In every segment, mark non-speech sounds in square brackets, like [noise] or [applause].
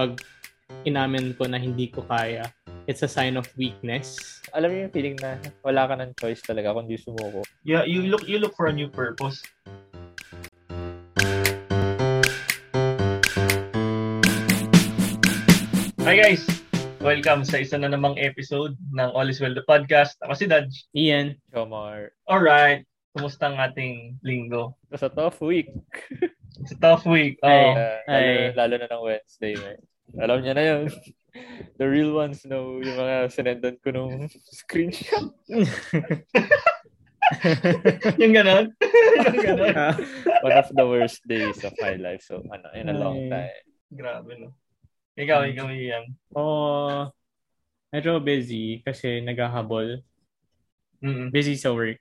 pag inamin ko na hindi ko kaya, it's a sign of weakness. Alam mo yung feeling na wala ka ng choice talaga kundi sumuko. Yeah, you look you look for a new purpose. Hi guys! Welcome sa isa na namang episode ng All is Well the Podcast. Ako si Dodge. Ian, Jomar. Alright, kumusta ang ating linggo? It's a tough week. It's a tough week. [laughs] Ay. Oh, Uh, lalo, Ay. lalo na ng Wednesday. Man. Alam niya na yun. [laughs] The real ones know yung mga sinendan ko nung screenshot. [laughs] yung ganon. yung [laughs] ganon. One of the worst days of my life. So, ano, in a long time. Grabe no. Ikaw, ikaw Ian. Oo. medyo busy kasi naghahabol. Mm-mm. Busy sa work.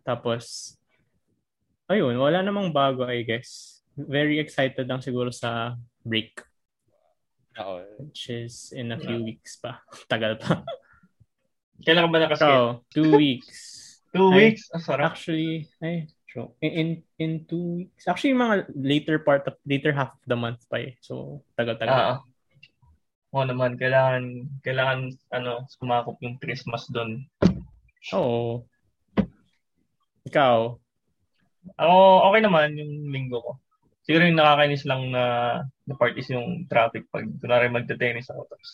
Tapos, ayun, wala namang bago, I guess. Very excited lang siguro sa break, Oo. which is in a few weeks pa. [laughs] Tagal pa. Kailan ka ba nakaskate? So, two weeks. Two Ay. weeks? Ang sarap. Actually, ay, true. In, in, in two weeks. Actually, mga later part of, later half of the month pa eh. So, tagal-tagal. Ah. Oo naman, kailangan, kailangan, ano, sumakop yung Christmas doon. Oo. Ikaw, Ako, okay naman yung linggo ko. Siguro yung nakakainis lang na, na part is yung traffic pag kunwari magte-tennis ako. Tapos,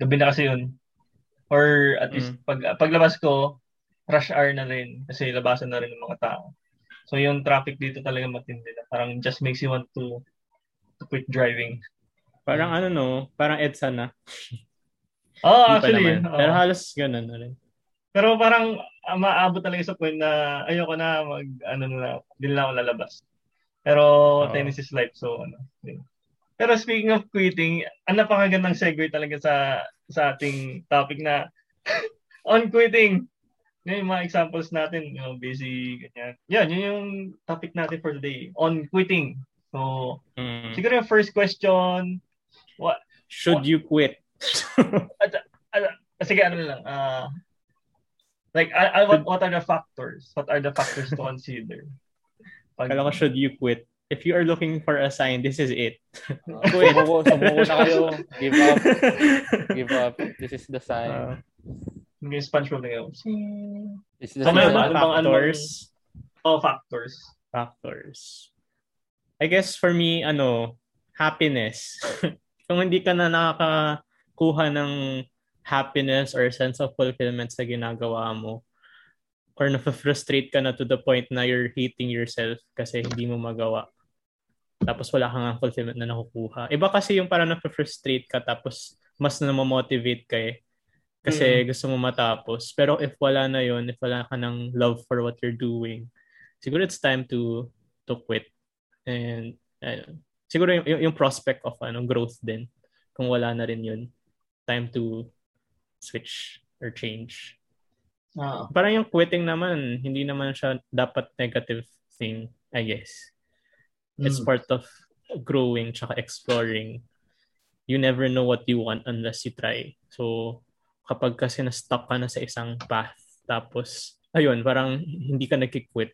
gabi na kasi yun. Or at least, pag, paglabas ko, rush hour na rin. Kasi labasan na rin ng mga tao. So, yung traffic dito talaga matindi na. Parang just makes you want to to quit driving. parang ano no, parang EDSA na. [laughs] Oh, actually. oo. Pero halos ganun na rin. Pero parang ah, maabot talaga sa point na ayoko na mag ano na, hindi na ako lalabas. Pero Oo. tennis is life so ano. yun. Pero speaking of quitting, ang napakagandang segue talaga sa sa ating topic na [laughs] on quitting. Yun yung mga examples natin, you know, busy, ganyan. Yan, yun yung topic natin for today. On quitting. So, Mm. siguro yung first question, what, Should you quit? [laughs] sige, ano lang, ah, like, I, I, what, what are the factors? What are the factors to consider? Pag, Kala ko, should you quit? If you are looking for a sign, this is it. [laughs] Quit. Sumuko, sumuko na kayo. Give up. [laughs] Give up. This is the sign. Uh, yung SpongeBob na yun. This is the So, sign. ano ba? Ano bang- ano bang- factors. Oh, factors. Factors. I guess for me, ano, happiness. [laughs] Kung hindi ka na nakakakuha ng happiness or sense of fulfillment sa ginagawa mo, or na-frustrate ka na to the point na you're hating yourself kasi hindi mo magawa. Tapos wala kang fulfillment na nakukuha. Iba kasi yung parang na-frustrate ka tapos mas na motivate ka eh. Kasi gusto mo matapos. Pero if wala na yun, if wala ka ng love for what you're doing, siguro it's time to to quit. And ayun. siguro yung, yung, yung prospect of ano growth din. Kung wala na rin yun, time to switch or change. Ah, Parang yung quitting naman, hindi naman siya dapat negative thing, I guess. It's Mm. part of growing tsaka exploring. You never know what you want unless you try. So, kapag kasi na-stuck ka na sa isang path, tapos, ayun, parang hindi ka nagki-quit,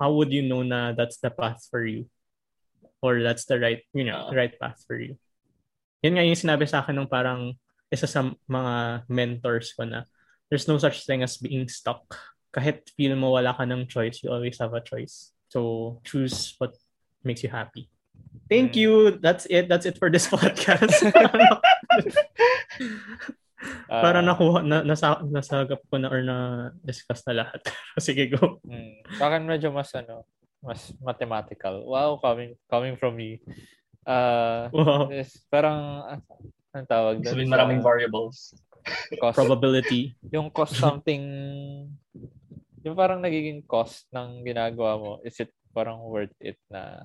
how would you know na that's the path for you? Or that's the right, you know, right path for you? Yan nga yung sinabi sa akin ng parang isa sa mga mentors ko na there's no such thing as being stuck. Kahit feel mo wala ka ng choice, you always have a choice. So, choose what makes you happy. Thank Mm. you. That's it. That's it for this [laughs] podcast. [laughs] Ah, Para nakuha, na, nasa, nasagap ko na or na-discuss na lahat. [laughs] Sige, go. Mm. Sa akin medyo mas ano, mas mathematical. Wow, coming coming from me. Uh, Wow. is parang ah, ang tawag doon? sabihin Sa maraming variables. Cost, Probability. yung cost something yung parang nagiging cost ng ginagawa mo is it parang worth it na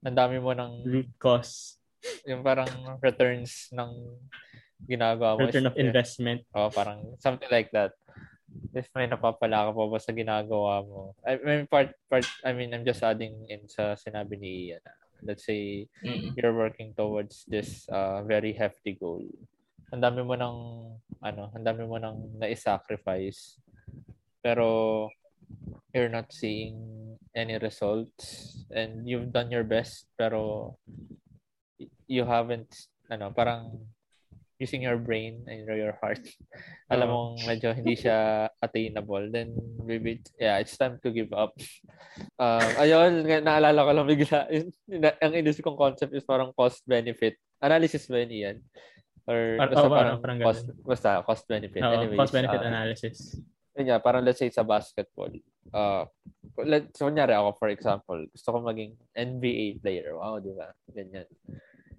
ang dami mo ng Root cause. yung parang returns ng ginagawa mo Return of investment. Oh, parang something like that. If may napapala ka pa ba sa ginagawa mo. I mean, part, part, I mean, I'm just adding in sa sinabi ni Ian. ah. Let's say, Mm. you're working towards this uh, very hefty goal. Ang dami mo ng, ano, ang dami mo ng na-sacrifice. Pero, you're not seeing any results and you've done your best pero you haven't ano, parang using your brain and your heart, [laughs] alam mong medyo hindi siya attainable, then maybe, yeah, it's time to give up. Um, ayun, naalala ko lang bigla, [laughs] ang industry kong concept is parang cost-benefit. Analysis ba yun yan? Or basta oh, parang parang cost, basta cost-benefit. Oo, Anyways, cost-benefit ah, analysis. yun nga, parang let's say sa basketball. Uh, let, so, kunyari ako, for example, gusto ko maging NBA player. Wow, di ba? Ganyan.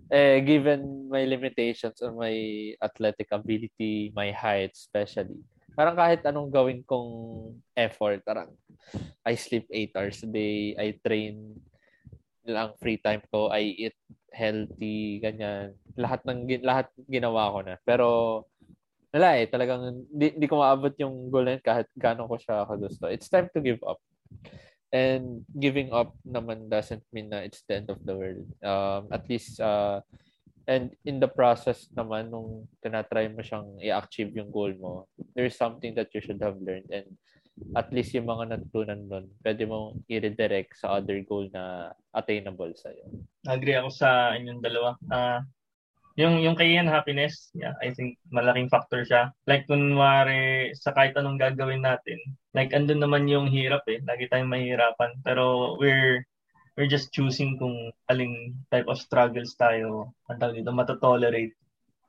Eh, given my limitations on my athletic ability, my height especially, parang kahit anong gawin kong effort, parang I sleep 8 hours a day, I train lang free time ko, I eat healthy, ganyan. Lahat ng lahat ginawa ko na. Pero wala eh, talagang di, di ko maabot yung goal na kahit gaano ko siya kagusto. It's time to give up. And giving up naman doesn't mean na it's the end of the world. Um, at least, uh, and in the process naman, nung tinatry mo siyang i-achieve yung goal mo, there's something that you should have learned. And at least yung mga natutunan nun, pwede mong i-redirect sa other goal na attainable sa'yo. Agree ako sa inyong dalawa. Ah, yung yung kay Ian, happiness, yeah, I think malaking factor siya. Like kunwari sa kahit anong gagawin natin, like andun naman yung hirap eh. Lagi tayong mahihirapan. Pero we're we're just choosing kung aling type of struggles tayo ang tawag dito, matotolerate.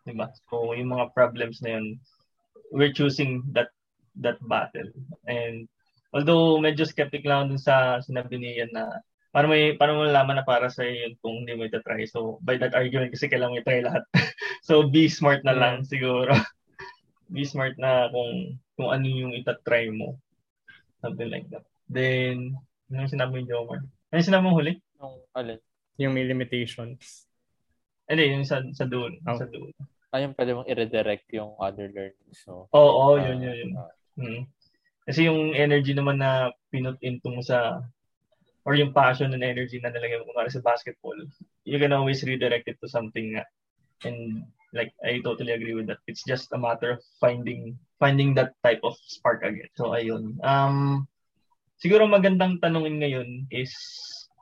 Diba? So yung mga problems na yun, we're choosing that that battle. And although medyo skeptic lang dun sa sinabi ni Ian na para may para mo malaman na para sa yun kung hindi mo ita-try. So by that argument kasi kailangan mo i-try lahat. [laughs] so be smart na lang siguro. [laughs] be smart na kung kung ano yung ita-try mo. Something like that. Then, ano yung sinabi ni Jomar? Ano yung sinabi mo huli? Nung, alin? Yung may limitations. Hindi, yung sa, sa dulo. Oh. Sa dulo. Ayun, pwede mong i-redirect yung other learning. So, Oo, oh, ah, yun, yun, yun. ah, Mm. Kasi yung energy naman na pinut into mo sa or yung passion and energy na nilagay mo kunwari sa basketball, you can always redirect it to something nga. And like I totally agree with that. It's just a matter of finding finding that type of spark again. So ayun. Um siguro magandang tanungin ngayon is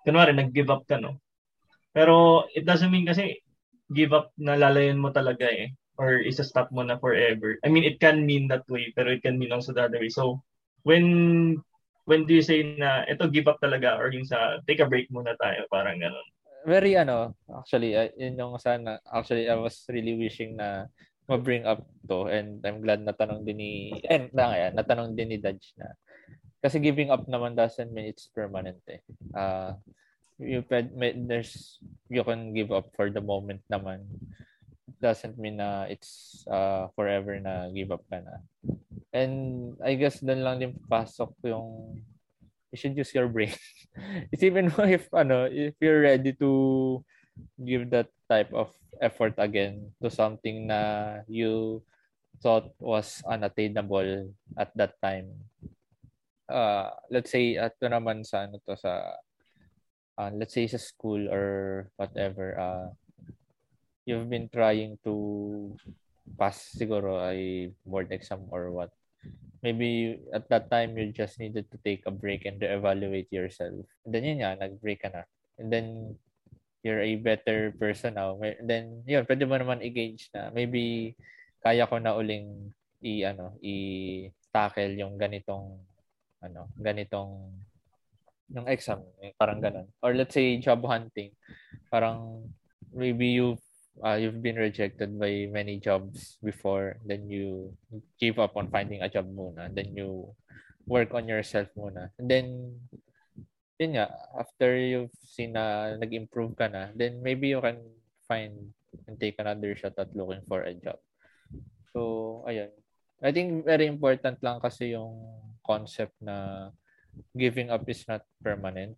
kunwari nag-give up ka no. Pero it doesn't mean kasi give up na lalayan mo talaga eh or isa-stop mo na forever. I mean, it can mean that way, pero it can mean also the other way. So, when when do you say na ito give up talaga or yung sa take a break muna tayo, parang ganun. very ano, actually, uh, yun yung sana, actually, I was really wishing na ma-bring up to and I'm glad natanong din ni, eh, na nga yan, natanong din ni Dodge na. Kasi giving up naman doesn't mean it's permanent eh. Uh, you, may, there's, you can give up for the moment naman. Doesn't mean na it's uh, forever na give up ka na. And I guess doon lang din pasok yung you should use your brain. [laughs] it's even if ano, if you're ready to give that type of effort again to something na you thought was unattainable at that time. Uh, let's say ato naman sa ano to sa uh, let's say sa school or whatever uh, you've been trying to pass siguro ay board exam or what maybe at that time you just needed to take a break and evaluate yourself. And then yun nga, nag-break ka na. And then you're a better person now. May- Then yun, pwede mo naman i-gauge na maybe kaya ko na uling i ano, i-tackle yung ganitong ano, ganitong yung exam, parang ganun. Or let's say job hunting. Parang maybe you uh, you've been rejected by many jobs before then you give up on finding a job muna then you work on yourself muna. And then yun nga after you've seen na nag-improve ka na then maybe you can find and take another shot at looking for a job. So ayun. I think very important lang kasi yung concept na giving up is not permanent.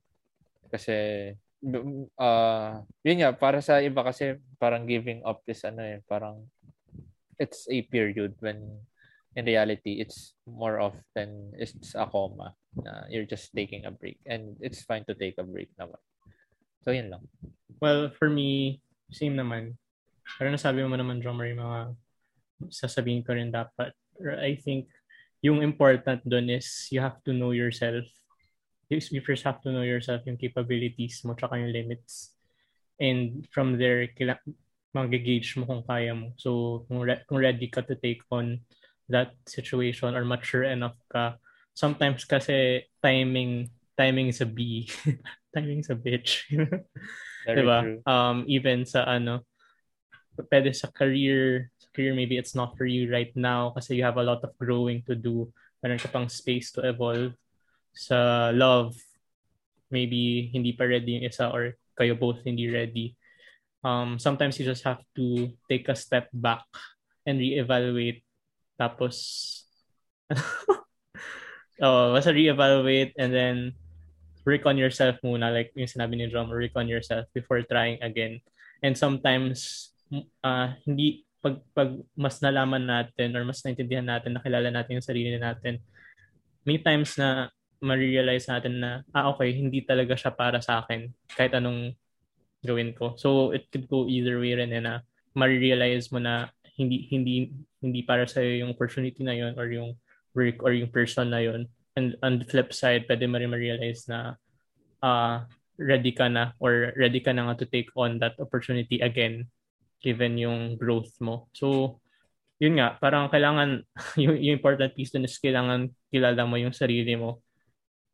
Kasi uh, yun nga, para sa iba kasi parang giving up is ano eh, parang it's a period when in reality it's more often it's a coma. na you're just taking a break and it's fine to take a break naman. So yun lang. Well, for me, same naman. Pero nasabi mo naman, drummer, yung mga sasabihin ko rin dapat. I think yung important dun is you have to know yourself you first have to know yourself, yung capabilities mo, tsaka yung limits. And from there, kila- mag-gauge mo kung kaya mo. So, kung, re- kung ready ka to take on that situation or mature enough ka, sometimes kasi timing timing is a B. [laughs] timing is a bitch. [laughs] diba? True. Um, even sa ano, pwede sa career, sa career maybe it's not for you right now kasi you have a lot of growing to do. Meron ka pang space to evolve. Sa love, maybe hindi pa ready yung isa or kayo both hindi ready um, sometimes you just have to take a step back and reevaluate. Tapos, [laughs] oh, basta reevaluate and then recon yourself muna, like yung sinabi ni Drum, recon yourself before trying again. And sometimes, uh, hindi, pag, pag mas nalaman natin or mas naintindihan natin, nakilala natin yung sarili natin, may times na ma-realize natin na, ah, okay, hindi talaga siya para sa akin. Kahit anong gawin ko. So it could go either way rin eh, na ma-realize mo na hindi hindi hindi para sa yung opportunity na yon or yung work or yung person na yon. And on the flip side, pwede mo rin ma-realize na uh, ready ka na or ready ka na nga to take on that opportunity again given yung growth mo. So, yun nga, parang kailangan, [laughs] yung, yung important piece dun is kailangan kilala mo yung sarili mo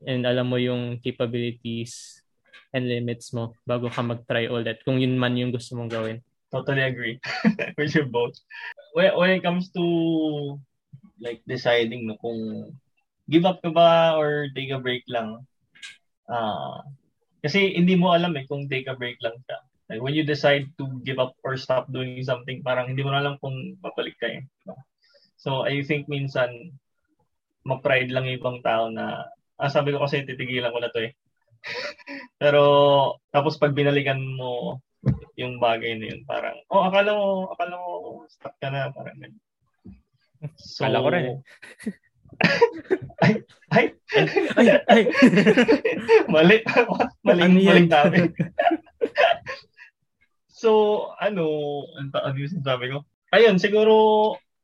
and alam mo yung capabilities and limits mo bago ka mag-try ulit kung yun man yung gusto mong gawin. Totally agree [laughs] with you both. When, when it comes to like deciding no, kung give up ka ba or take a break lang, uh, kasi hindi mo alam eh kung take a break lang ka. Like when you decide to give up or stop doing something, parang hindi mo na alam kung babalik ka eh. So I think minsan ma-pride lang yung ibang tao na ah, sabi ko kasi titigilan ko na to eh. [laughs] Pero, tapos pag binalikan mo yung bagay na yun, parang, oh, akala mo, akala mo, stuck ka na, parang ganyan. So, Kala ko rin. Eh. [laughs] ay, ay, ay, ay. [laughs] mali, mali, ano mali namin. so, ano, ang ano yung sabi ko? Ayun, siguro,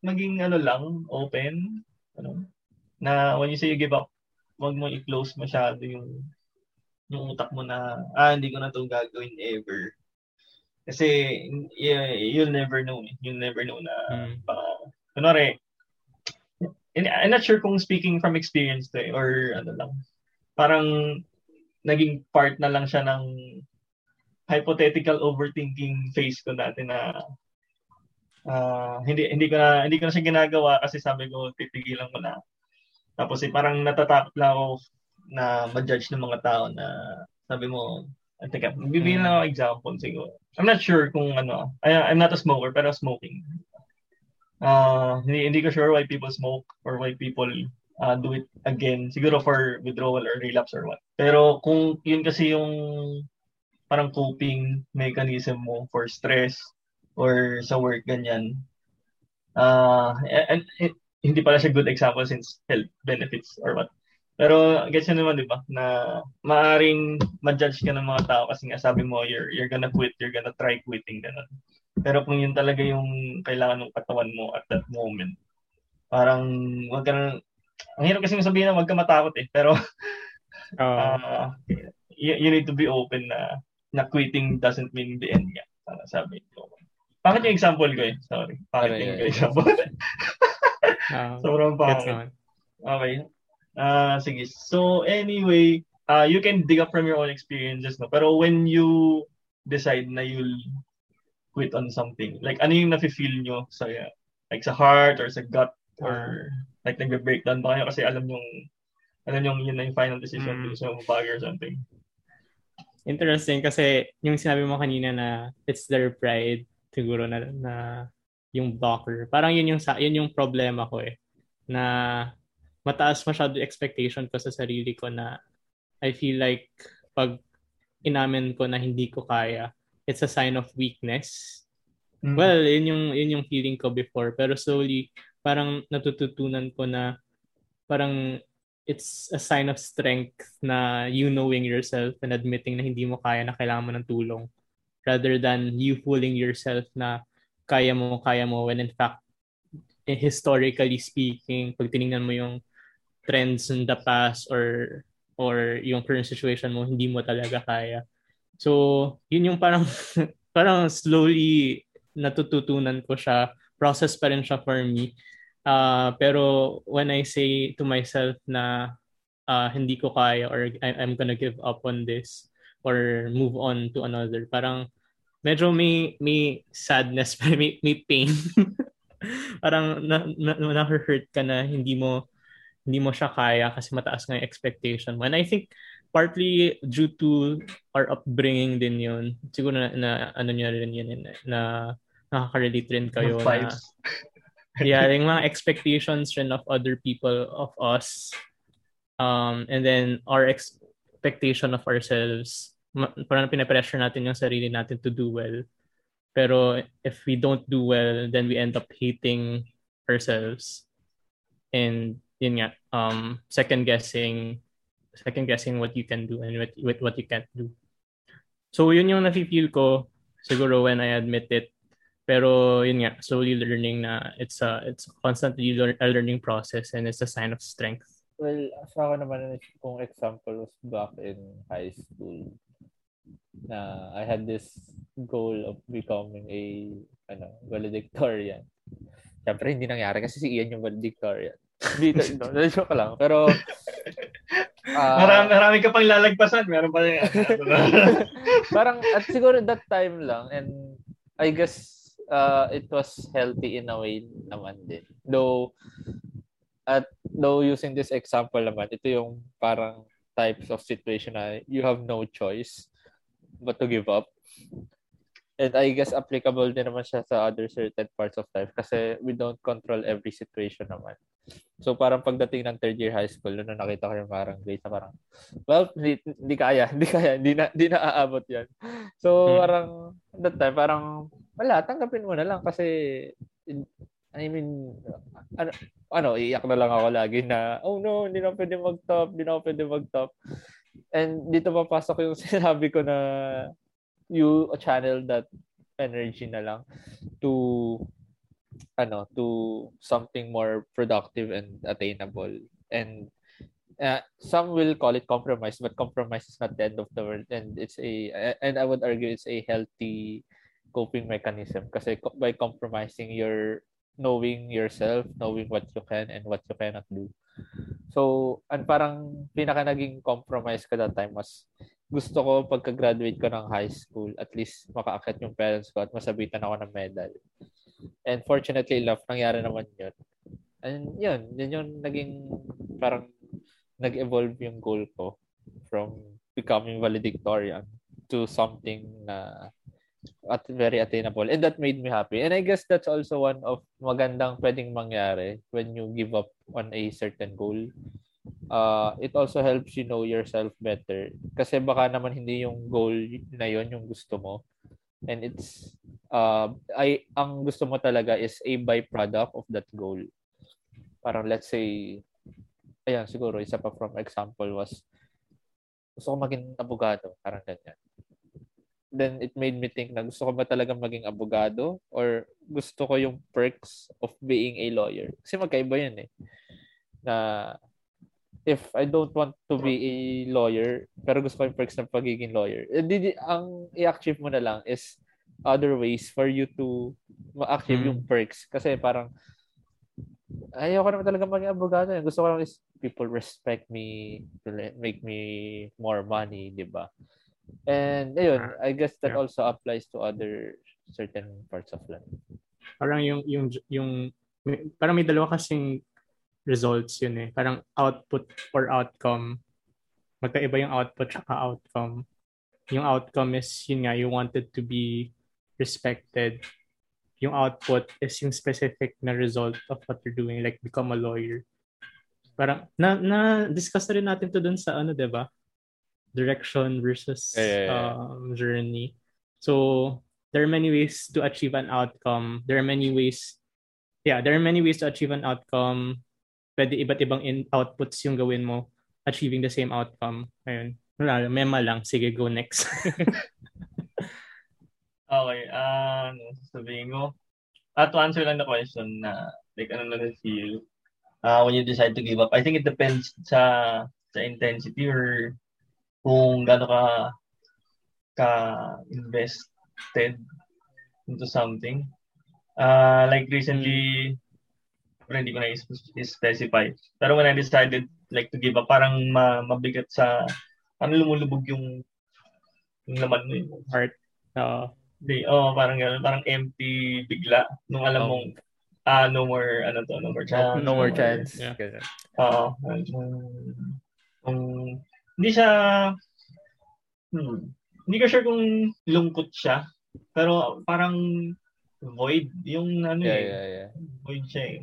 maging ano lang, open, ano, na when you say you give up, wag mo i-close masyado yung yung utak mo na, ah, hindi ko na itong gagawin ever. Kasi, yeah, you'll never know. Eh. You'll never know na, mm. uh, kunwari, I'm not sure kung speaking from experience to eh, or ano lang, parang naging part na lang siya ng hypothetical overthinking phase ko natin na uh, hindi hindi ko na hindi ko na siya ginagawa kasi sabi ko titigilan ko na. Tapos eh, parang natatakot lang ako na ma-judge ng mga tao na sabi mo, think, bibigyan lang ako example siguro. I'm not sure kung ano, I, I'm not a smoker, pero smoking. Uh, hindi, hindi ko sure why people smoke or why people uh, do it again. Siguro for withdrawal or relapse or what. Pero kung yun kasi yung parang coping mechanism mo for stress or sa work, ganyan. Uh, and, and, hindi pala siya good example since health benefits or what. Pero gets nyo naman, di ba, na maaring ma-judge ka ng mga tao kasi nga sabi mo, you're, you're gonna quit, you're gonna try quitting, ganun. Pero kung yun talaga yung kailangan ng katawan mo at that moment, parang wag ka na, ang hirap kasi sabihin na wag ka matakot eh, pero uh, [laughs] uh, you, you need to be open na na quitting doesn't mean the end nga. Para sabi ko. Bakit yung example ko eh? Sorry. Bakit yung example? [laughs] uh, Sobrang pangit. Okay. Uh, sige. So anyway, uh, you can dig up from your own experiences, no? Pero when you decide na you'll quit on something, like ano yung nafe-feel nyo sa, like sa heart or sa gut or like nagbe-breakdown ba kayo kasi alam yung alam yung yun na yung final decision mm. sa bagay or something. Interesting kasi yung sinabi mo kanina na it's their pride siguro na, na yung blocker. Parang yun yung yun yung problema ko eh na mataas masyado expectation ko sa sarili ko na I feel like pag inamin ko na hindi ko kaya, it's a sign of weakness. Mm-hmm. Well, yun yung, yun yung feeling ko before. Pero slowly, parang natututunan ko na parang it's a sign of strength na you knowing yourself and admitting na hindi mo kaya na kailangan mo ng tulong rather than you fooling yourself na kaya mo, kaya mo when in fact historically speaking, pag tiningnan mo yung trends in the past or or yung current situation mo hindi mo talaga kaya. So, yun yung parang [laughs] parang slowly natututunan ko siya. Process pa rin siya for me. Uh, pero when I say to myself na uh, hindi ko kaya or I- I'm gonna give up on this or move on to another, parang medyo may may sadness, [laughs] may, may pain. [laughs] parang na, na, na, hurt ka na hindi mo hindi mo siya kaya kasi mataas nga yung expectation mo. And I think partly due to our upbringing din yun. Siguro na, na ano niya rin yun, na, na nakaka-relate rin kayo na [laughs] yeah, yung mga expectations rin of other people, of us. Um, and then our expectation of ourselves. Parang pinapressure natin yung sarili natin to do well. Pero if we don't do well, then we end up hating ourselves. And yun nga, um, second guessing second guessing what you can do and what, what, what you can't do. So yun yung nafe-feel ko siguro when I admit it. Pero yun nga, slowly learning na it's a it's constantly lear- a learning process and it's a sign of strength. Well, sa ako naman kung example was back in high school na I had this goal of becoming a ano, valedictorian. Siyempre, hindi nangyari kasi si Ian yung valedictorian. Dito, no, joke lang. Pero, uh, [laughs] marami, marami ka pang lalagpasan. Meron pa rin. [laughs] parang, at siguro that time lang, and I guess uh, it was healthy in a way naman din. Though, at though using this example naman, ito yung parang types of situation na you have no choice but to give up. And I guess applicable din naman siya sa other certain parts of life kasi we don't control every situation naman. So parang pagdating ng third year high school, nung nakita ko yung parang grades na parang, well, hindi, hindi kaya, [laughs] hindi kaya, hindi na, hindi na aabot yan. So hmm. parang, that time, parang, wala, tanggapin mo na lang kasi, I mean, ano, ano, iiyak na lang ako lagi na, oh no, hindi na pwede mag-top, hindi na pwede mag-top. And dito papasok yung [laughs] sinabi ko na you channel that energy na lang to ano to something more productive and attainable. And uh, some will call it compromise but compromise is not the end of the world. And it's a and I would argue it's a healthy coping mechanism. Kasi by compromising your knowing yourself knowing what you can and what you cannot do so and parang pinaka naging compromise ko that time was gusto ko pagka-graduate ko ng high school, at least makaakyat yung parents ko at masabitan ako ng medal. And fortunately enough, nangyari naman yun. And yun, yun yung naging parang nag-evolve yung goal ko from becoming valedictorian to something na at very attainable. And that made me happy. And I guess that's also one of magandang pwedeng mangyari when you give up on a certain goal uh, it also helps you know yourself better. Kasi baka naman hindi yung goal na yon yung gusto mo. And it's, uh, ay, ang gusto mo talaga is a byproduct of that goal. Parang let's say, ayan, siguro, isa pa from example was, gusto ko maging abogado. Parang ganyan. Then it made me think na gusto ko ba talaga maging abogado or gusto ko yung perks of being a lawyer. Kasi magkaiba yan eh. Na if I don't want to be a lawyer, pero gusto ko yung perks ng pagiging lawyer, edi, ang i-achieve mo na lang is other ways for you to ma-achieve mm. yung perks. Kasi parang, ayaw ko naman talaga maging abogado. Gusto ko lang is people respect me, to make me more money, di ba? And ayun, ah, I guess that yeah. also applies to other certain parts of life. Parang yung yung yung parang may dalawa kasing results yun eh. Parang output or outcome. Magkaiba yung output at outcome. Yung outcome is, yun nga, you wanted to be respected. Yung output is yung specific na result of what you're doing, like become a lawyer. Parang, na, na discuss na rin natin to dun sa ano, 'di ba? Direction versus yeah, yeah, yeah. Um, journey. So, there are many ways to achieve an outcome. There are many ways, yeah, there are many ways to achieve an outcome pwede iba't ibang in- outputs yung gawin mo achieving the same outcome. Ayun. Wala, mema lang. Sige, go next. [laughs] okay. Uh, ano sabihin ko? Uh, to answer lang the question na like ano na feel uh, when you decide to give up. I think it depends sa sa intensity or kung gaano ka ka invested into something. Uh, like recently, pero hindi ko na specify. Pero when I decided like to give up, parang ma mabigat sa, ano lumulubog yung, yung laman mo yung heart. Oo. Uh, oh, parang gano'n, parang empty bigla nung alam mong ah uh, no more ano to, no more chance. No, no more chance. Yeah. Oo. Um, hindi siya hmm, hindi ko sure kung lungkot siya, pero parang void yung ano yeah, eh. Yeah, yeah. Void siya eh.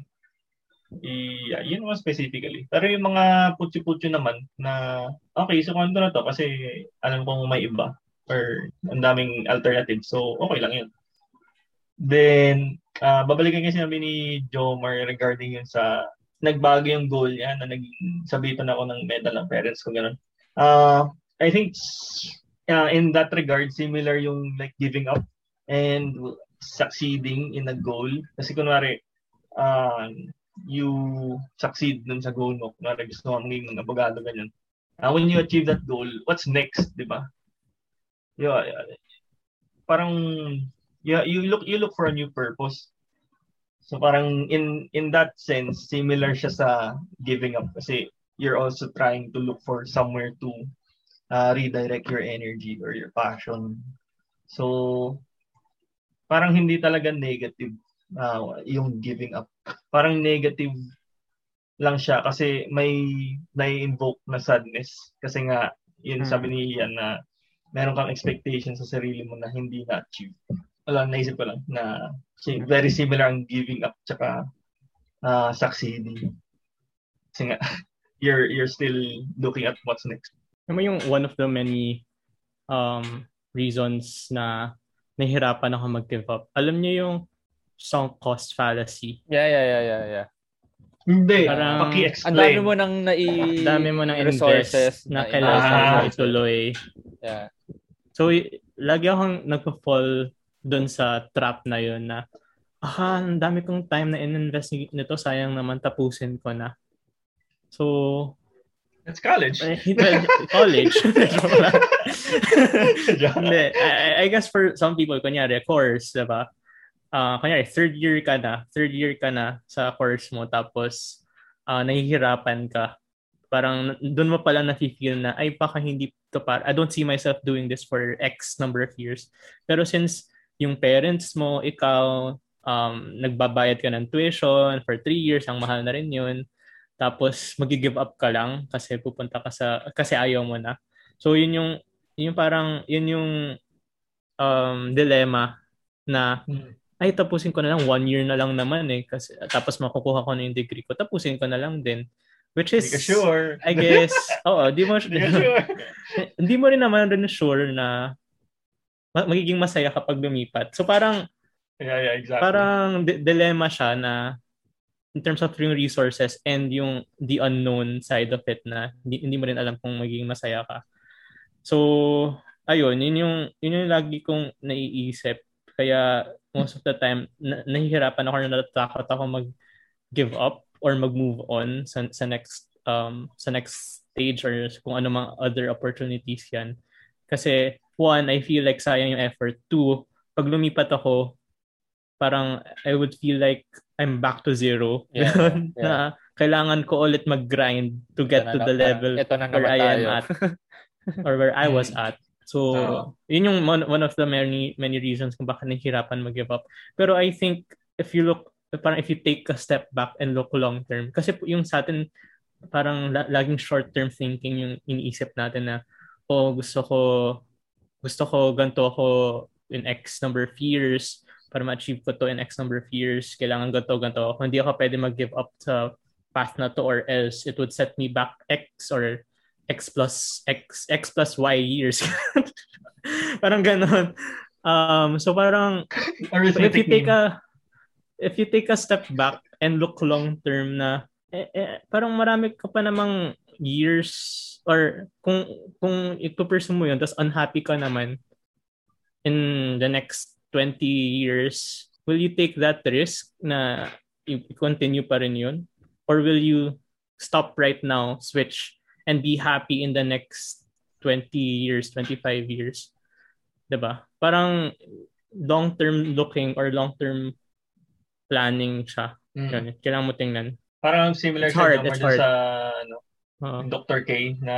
I, yeah, yun naman specifically. Pero yung mga putyo-putyo naman na okay, so kung na to kasi alam kong may iba or ang daming alternative. So, okay lang yun. Then, uh, babalikan kasi sinabi ni Jomar regarding yun sa nagbago yung goal niya na naging sabitan ako ng medal ng parents ko ganun. Uh, I think uh, in that regard, similar yung like giving up and succeeding in a goal. Kasi kunwari, uh, you succeed dun sa goal mo. Kunwari gusto mo maging abogado, ganyan. Uh, when you achieve that goal, what's next, di ba? yeah, parang yeah, you look you look for a new purpose. So parang in in that sense similar siya sa giving up kasi you're also trying to look for somewhere to uh, redirect your energy or your passion. So parang hindi talaga negative uh, yung giving up. Parang negative lang siya kasi may na-invoke na sadness kasi nga yun hmm. sabi ni Ian na meron kang expectation sa sarili mo na hindi na-achieve. Wala, naisip ko lang na very similar ang giving up tsaka uh, succeeding. Kasi nga, [laughs] you're, you're still looking at what's next. Ano yung one of the many um, reasons na nahihirapan ako mag-give up? Alam niyo yung sunk cost fallacy? Yeah, yeah, yeah, yeah, yeah. Hindi, Parang, paki-explain. Ang dami mo nang nai dami mo nang resources na, na kailangan ah. mo ituloy. Yeah. So, lagi akong nagpa-fall doon sa trap na yun na, ah, ang dami kong time na in-invest nito, sayang naman tapusin ko na. So, It's college. Eh, college. [laughs] [laughs] Hindi, I, I guess for some people, kunyari, course, diba? Uh, kunyari, third year ka na, third year ka na sa course mo, tapos uh, nahihirapan ka parang doon mo pala na-feel na ay baka hindi to para I don't see myself doing this for X number of years. Pero since yung parents mo, ikaw, um, nagbabayad ka ng tuition for three years, ang mahal na rin yun. Tapos magi-give up ka lang kasi pupunta ka sa kasi ayaw mo na. So yun yung yun yung parang yun yung um, dilemma na hmm. ay tapusin ko na lang one year na lang naman eh kasi tapos makukuha ko na yung degree ko tapusin ko na lang din Which is, Hindi sure. I guess, [laughs] oo, di mo, Hindi sure. [laughs] hindi mo rin naman rin sure na magiging masaya kapag lumipat. So parang, yeah, yeah, exactly. parang d- dilemma siya na in terms of yung resources and yung the unknown side of it na hindi, hindi mo rin alam kung magiging masaya ka. So, ayun, yun yung, yun yung lagi kong naiisip. Kaya most of the time, na, nahihirapan ako na natatakot ako mag-give up or mag-move on sa, sa next um sa next stage or kung ano mga other opportunities yan. Kasi one, I feel like sayang yung effort. Two, pag lumipat ako, parang I would feel like I'm back to zero. Yeah, yeah. [laughs] na kailangan ko ulit mag-grind to get to the level ito na where I am at or where I was [laughs] at. So, uh, yun yung one, one of the many many reasons kung bakit nahihirapan mag-give up. Pero I think if you look parang if you take a step back and look long term kasi yung sa atin parang laging short term thinking yung iniisip natin na oh gusto ko gusto ko ganto ako in X number of years para ma-achieve ko to in X number of years. Kailangan ganto ganto ako hindi ako pwede mag-give up sa path na to or else it would set me back X or X plus X X plus Y years. [laughs] Parang ganon um so parang if you take a if you take a step back and look long term na eh, eh, parang marami ka pa namang years or kung kung ipo-pursue mo yun tapos unhappy ka naman in the next 20 years will you take that risk na i-continue pa rin yun or will you stop right now switch and be happy in the next 20 years 25 years 'di ba parang long-term looking or long-term planning siya. Mm. Yun, kailangan mo tingnan. Parang similar It's hard, it's hard. sa ano, yung Dr. K na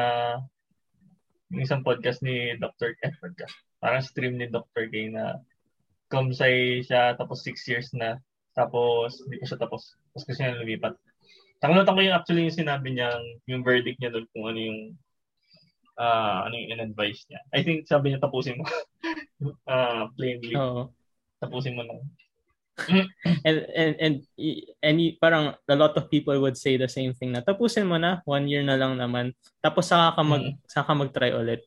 yung isang podcast ni Dr. K. podcast. Parang stream ni Dr. K na kumsay siya tapos six years na tapos hindi pa siya tapos tapos kasi niya lumipat. Nakalimutan ko yung actually yung sinabi niya yung verdict niya doon kung ano yung ah ano yung in-advise niya. I think sabi niya tapusin mo. [laughs] Ah plainly. Oo. Tapusin mo lang. [clears throat] and and and any parang a lot of people would say the same thing na tapusin mo na one year na lang naman tapos saka ka mag Mm. saka ka mag-try ulit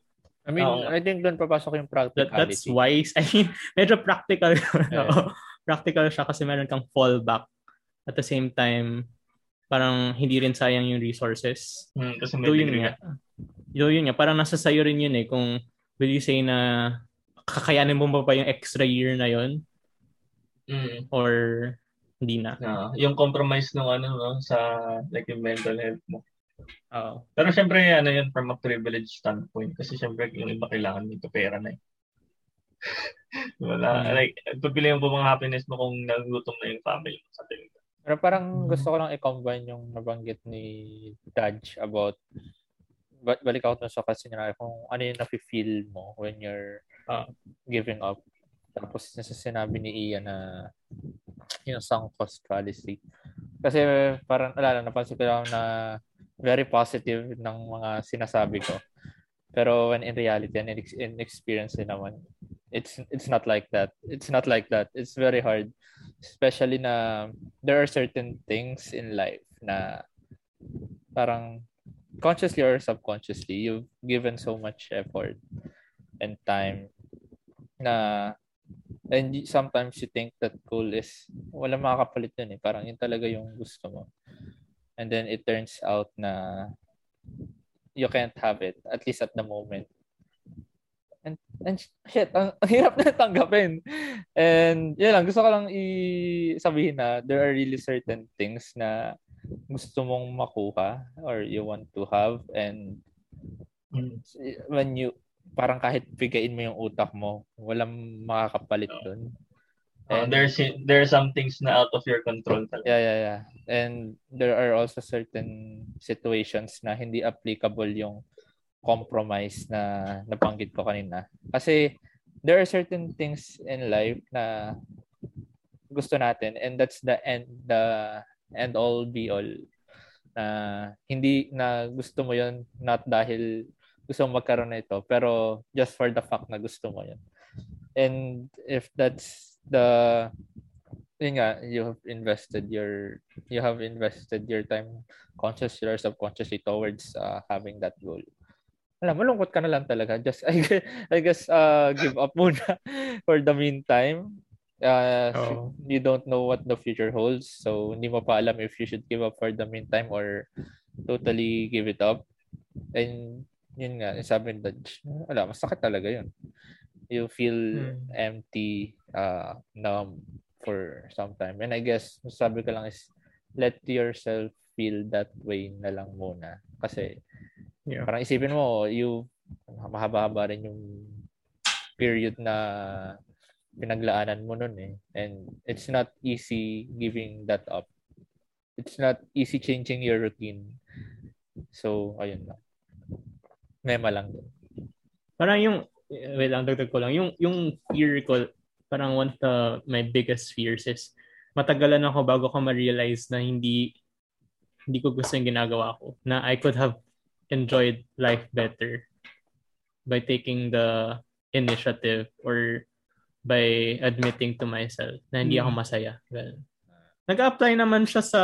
I mean, Oo. I think doon papasok yung that practicality. that's wise. I mean [laughs] medyo practical. Yeah. Practical siya kasi meron kang fallback. At the same time parang hindi rin sayang yung resources. Hmm, kasi may do yun nga. do yun nga parang nasa sayo rin yun eh. Kung will you say na kakayanin mo ba pa yung extra year na yun? Mm. or hindi na? Na, yung compromise ng ano no sa like yung mental health mo. Oo. Pero syempre ano yun from a privilege standpoint kasi syempre yung iba kailangan nito pera na eh. [laughs] Wala, Mm. like, pagpilihan mo mga happiness mo kung nagutom na yung family mo sa tingin. Pero parang Mm. gusto ko lang i-combine yung nabanggit ni Dodge about ba- balik ako sa kasi nila kung ano yung nafe-feel mo when you're Ah. giving up. Tapos nasa sinabi ni Ian na yung sunk cost fallacy. Kasi parang, ala lang, napansin ko lang na very positive ng mga sinasabi ko. Pero when in reality and in, ex- in experience din naman, it's it's not like that. It's not like that. It's very hard. Especially na there are certain things in life na parang consciously or subconsciously, you've given so much effort and time na and sometimes you think that goal is wala makakapalit dun eh. Parang yun talaga yung gusto mo. And then it turns out na you can't have it, at least at the moment. And, and shit, ang, ang hirap na tanggapin. And yun lang, gusto ko lang i-sabihin na there are really certain things na gusto mong makuha or you want to have and Mm. when you parang kahit bigain mo yung utak mo, walang makakapalit dun. Uh, And- there's there are some things na out of your control talaga. Yeah, yeah, yeah. And there are also certain situations na hindi applicable yung compromise na nabanggit ko kanina. Kasi there are certain things in life na gusto natin and that's the end the end all be all na hindi na gusto mo yon not dahil gusto mo magkaroon na ito pero just for the fact na gusto mo yon and if that's the yun nga, you have invested your you have invested your time consciously or subconsciously towards uh, having that goal. Alam, malungkot ka na lang talaga. Just, [laughs] I guess, I guess uh, give up muna [laughs] for the meantime. Uh, Oo. You don't know what the future holds. So, hindi mo pa alam if you should give up for the meantime or totally give it up. And yun nga, sabi ni Dodge, wala, masakit talaga yun. You feel Hmm. empty, uh, numb for some time. And I guess, sabi ko lang is, let yourself feel that way na lang muna. Kasi, Yeah. parang isipin mo, you, mahaba-haba rin yung period na pinaglaanan mo nun eh. And it's not easy giving that up. It's not easy changing your routine. So, ayun lang. Mema lang din. Parang yung, wait lang, dagdag ko lang. Yung, yung fear ko, parang one of the, my biggest fears is, matagalan ako bago ko ma-realize na hindi, hindi ko gusto yung ginagawa ko. Na I could have enjoyed life better by taking the initiative or by admitting to myself na hindi ako masaya. Ganun. Nag-apply naman siya sa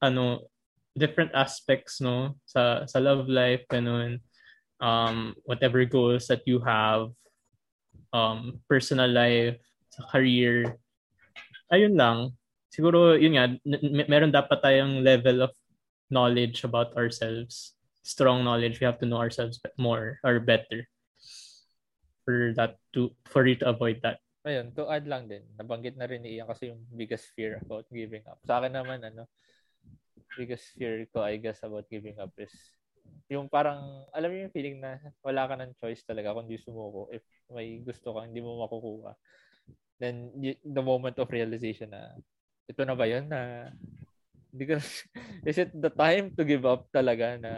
ano different aspects no sa sa love life ganun um whatever goals that you have um personal life sa career ayun lang. Siguro yun nga meron dapat tayong level of knowledge about ourselves. Strong knowledge. We have to know ourselves more or better for that to for you to avoid that. Ayun, to add lang din, nabanggit na rin ni Ian kasi yung biggest fear about giving up. Sa akin naman, ano, biggest fear ko, I guess, about giving up is yung parang, alam mo yung feeling na wala ka ng choice talaga kung di sumuko. If may gusto ka, hindi mo makukuha. then y- the moment of realization na ito na ba yun na because [laughs] is it the time to give up talaga na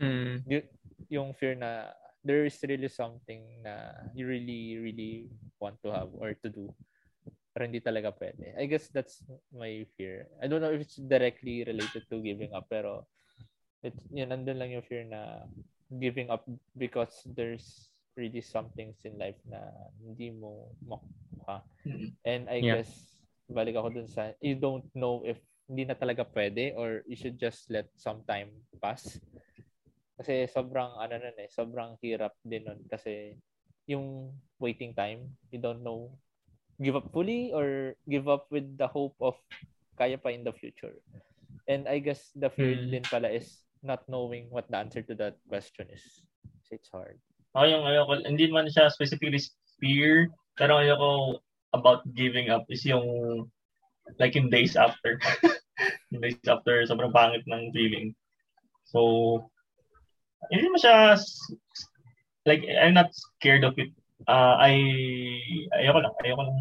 Mm. y- yung fear na there is really something na you really really want to have or to do pero hindi talaga pwede. I guess that's my fear. I don't know if it's directly related to giving up pero it yun nandun lang yung fear na giving up because there's really some things in life na hindi mo makuha. Mm. And I Yeah. guess balik ako dun sa you don't know if hindi na talaga pwede or you should just let some time pass. Kasi sobrang ano nun eh, sobrang hirap din nun kasi yung waiting time, you don't know give up fully or give up with the hope of kaya pa in the future. And I guess the fear Mm. din pala is not knowing what the answer to that question is. It's hard. Ako yung ayoko, hindi man siya specifically fear, pero ayoko about giving up is yung like in days after. [laughs] yung days after, sobrang pangit ng feeling. So, hindi mo siya, like, I'm not scared of it. Uh, I, ayoko lang, ayoko lang,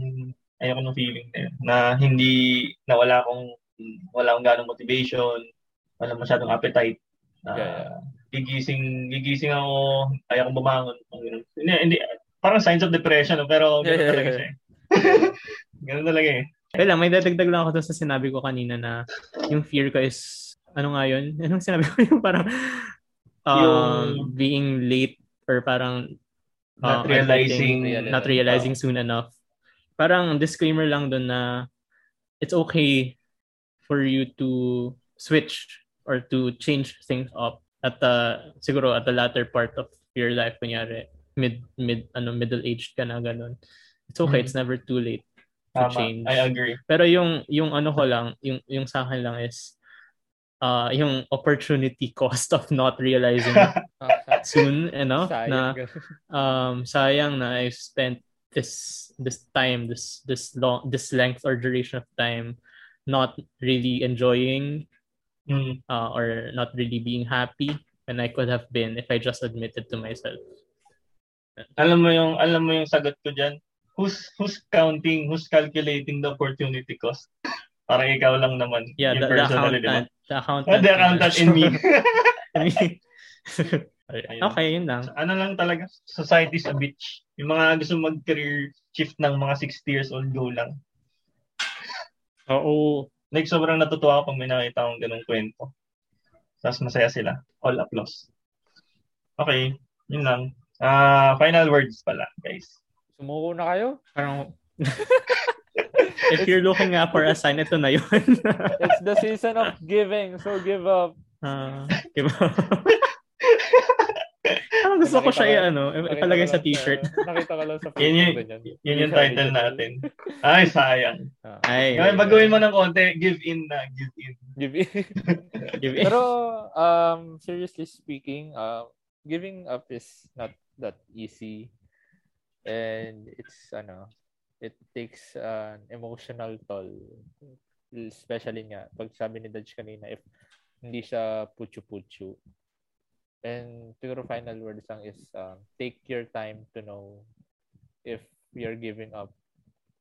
ayoko ng feeling na yun, na hindi, na wala akong, wala akong ganong motivation, wala masyadong appetite. Uh, Yeah. gigising, gigising ako, ayokong bumangon. Ang ganun. Hindi, hindi, parang signs of depression, no? pero ganun Yeah, yeah, talaga yeah. siya. eh. [laughs] ganun talaga eh. Wala, may dadagdag lang ako sa sinabi ko kanina na yung fear ko is, ano nga yun? [laughs] Anong sinabi ko? yung parang um, Yung- being late or parang uh, Not realizing, reali- not realizing soon enough. Parang disclaimer lang dun na it's okay for you to switch or to change things up at the siguro at the latter part of your life kunyari mid mid ano middle aged ka na ganun. It's okay, Mhm. it's never too late to Tama. change. I agree. Pero yung yung ano ko lang, yung yung sa akin lang is uh yung opportunity [laughs] cost of not realizing [laughs] soon enough sayang. na um sayang na I spent this this time this this long this length or duration of time not really enjoying Mm. uh, or not really being happy when I could have been if I just admitted to myself. Alam mo yung alam mo yung sagot ko diyan. Who's who's counting, who's calculating the opportunity cost? [laughs] Parang ikaw lang naman. Yeah, the, the accountant, the accountant. Oh, the accountant in me. [laughs] [laughs] Ayun. okay, yun lang. ano lang talaga, society's a bitch. Yung mga gusto mag-career shift ng mga 60 years old go lang. Oo. Like, sobrang natutuwa ako pag may nakita akong ganung kwento. Tapos masaya sila. All applause. Okay, yun lang. Ah, final words pala, guys. Sumuko na kayo? Parang [laughs] if you're looking nga for a sign, ito na yun. It's the season of giving, so give up. Ah, diba? [laughs] Parang gusto ko siya i-ano, ipalagay sa t-shirt. [laughs] nakita ko lang sa Yun Facebook yun- ganyan. Yun yung title natin. Ay, sayang. ah, Ay, Ngayon, baguhin mo ng konti. Give in na. Give in. give in. [laughs] give it. Pero um seriously speaking, uh, giving up is not that easy. And it's ano, it takes an emotional toll. Especially nga, pag sabi ni Dodge kanina, if hindi siya puchu-puchu. And siguro final words lang is um, take your time to know if you're giving up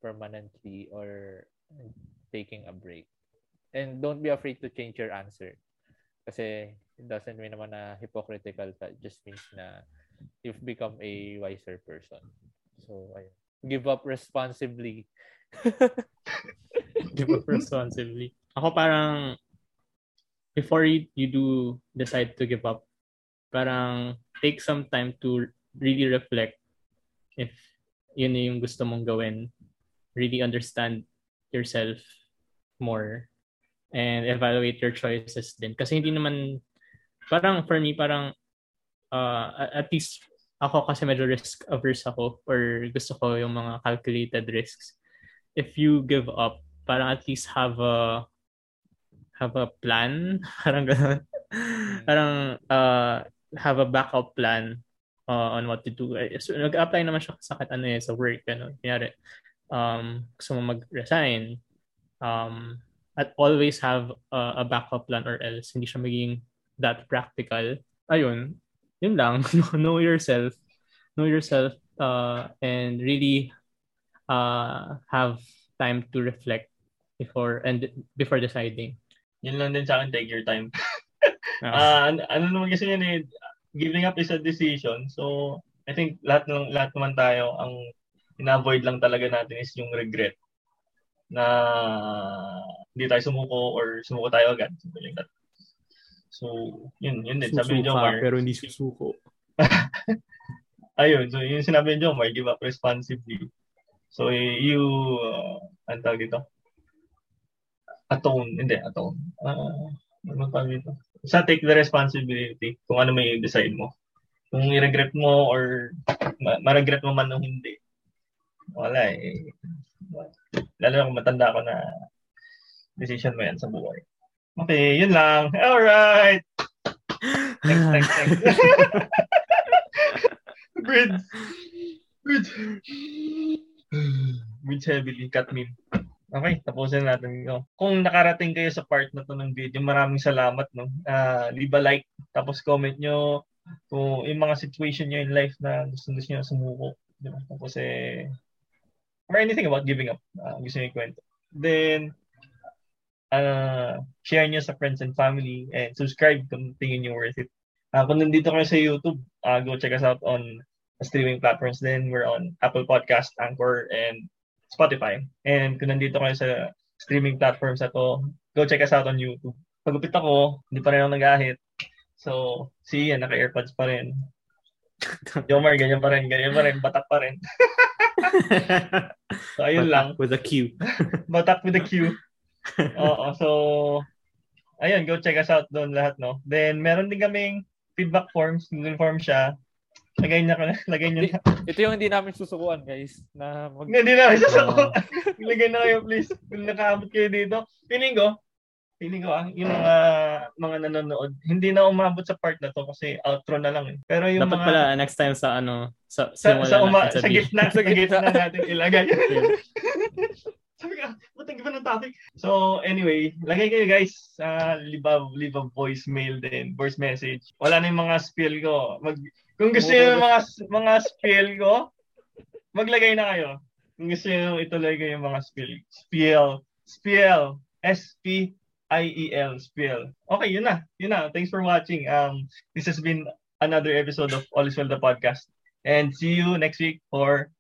permanently or taking a break. And don't be afraid to change your answer. Kasi it doesn't mean naman na hypocritical. It just means na you've become a wiser person. So, ayun. Give up responsibly. [laughs] give up responsibly. Ako parang before you, you do decide to give up, parang take some time to really reflect if yun na yung gusto mong gawin. Really understand yourself more and evaluate your choices din. Kasi hindi naman, parang for me, parang uh, at least ako kasi medyo risk averse ako or gusto ko yung mga calculated risks. If you give up, parang at least have a have a plan, [laughs] parang ganun. parang uh, have a backup plan uh, on what to do. Eh, So, nag-apply naman siya sa ano eh, sa work. Ano. Kunyari, um, gusto mo mag-resign, um, at always have uh, a backup plan or else hindi siya magiging that practical. Ayun, yun lang. [laughs] know yourself. Know yourself uh, and really uh, have time to reflect before and before deciding. Yun lang din sa akin, take your time. Uh, Ah, ano, ano naman kasi yun eh, giving up is a decision. So, I think lahat ng lahat naman tayo ang ina-avoid lang talaga natin is yung regret na hindi tayo sumuko or sumuko tayo agad. Something like that. So, yun, yun din. Sabi ni susuka, Jomar. pero hindi susuko. [laughs] Ayun, so yung sinabi ni Jomar, give up responsibly. So, you, uh, ano tawag dito? Atone. Hindi, atone. Ah, ano tawag dito? Sa take the responsibility kung ano may decide mo. Kung i-regret mo or ma- ma-regret mo man o hindi. Wala eh. Lalo na kung matanda ko na decision mo yan sa buhay. Okay, yun lang. Alright! Thanks, thanks, thanks. Breathe. Breathe. Breathe heavily. Cut me. Okay, tapusin natin ito. Kung nakarating kayo sa part na to ng video, maraming salamat. No? Uh, leave a like, tapos comment nyo kung yung mga situation nyo in life na gusto nyo sumuko. Di ba? Tapos eh, or anything about giving up. Uh, gusto nyo kwento. Then, uh, share nyo sa friends and family and subscribe kung tingin nyo worth it. Uh, kung nandito kayo sa YouTube, uh, go check us out on streaming platforms. Then we're on Apple Podcast, Anchor, and Spotify. And kung nandito kayo sa streaming platforms na to, go check us out on YouTube. Pagupit ako, hindi pa rin ako nag-ahit. So, si Ian, naka-airpods pa rin. [laughs] Jomar, ganyan pa rin, ganyan pa rin, batak pa rin. [laughs] so, ayun lang. With a Q. [laughs] Batak with a Q. Oo, so, ayun, go check us out doon lahat, no? Then, meron din kaming feedback forms, Google form siya. Lagay niya, lagay niyo na. Ito yung hindi namin susukuan, guys. Na mag... Hindi na, isa sa Lagay na kayo, please. Kung nakaabot kayo dito. Piling ko, piling ko ah, yung mga mga nanonood, hindi na umabot sa part na to kasi outro na lang eh. Pero yung Dapat mga pala next time sa ano, sa sa, sa, uma, natin [laughs] sa, gitna, sa gitna natin ilagay. [laughs] [laughs] Sabi ka, buti ba ng topic? So, anyway, lagay kayo guys, uh, leave, a, leave a voicemail din, voice message. Wala na yung mga spiel ko. Mag, kung gusto niyo yung mga, mga spiel ko, maglagay na kayo. Kung gusto niyo ituloy ko yung mga spiel. Spiel. Spiel. S-P-I-E-L. Spiel. Okay, yun na. Yun na. Thanks for watching. Um, this has been another episode of All is Well the podcast. And see you next week for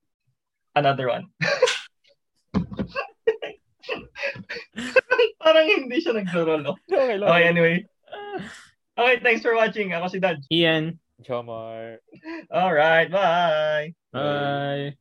another one. [laughs] Parang hindi siya nagro-roll. Okay. Okay, anyway. Okay, thanks for watching. Ako si Dad. Ian, Jomar. Alright, bye! bye.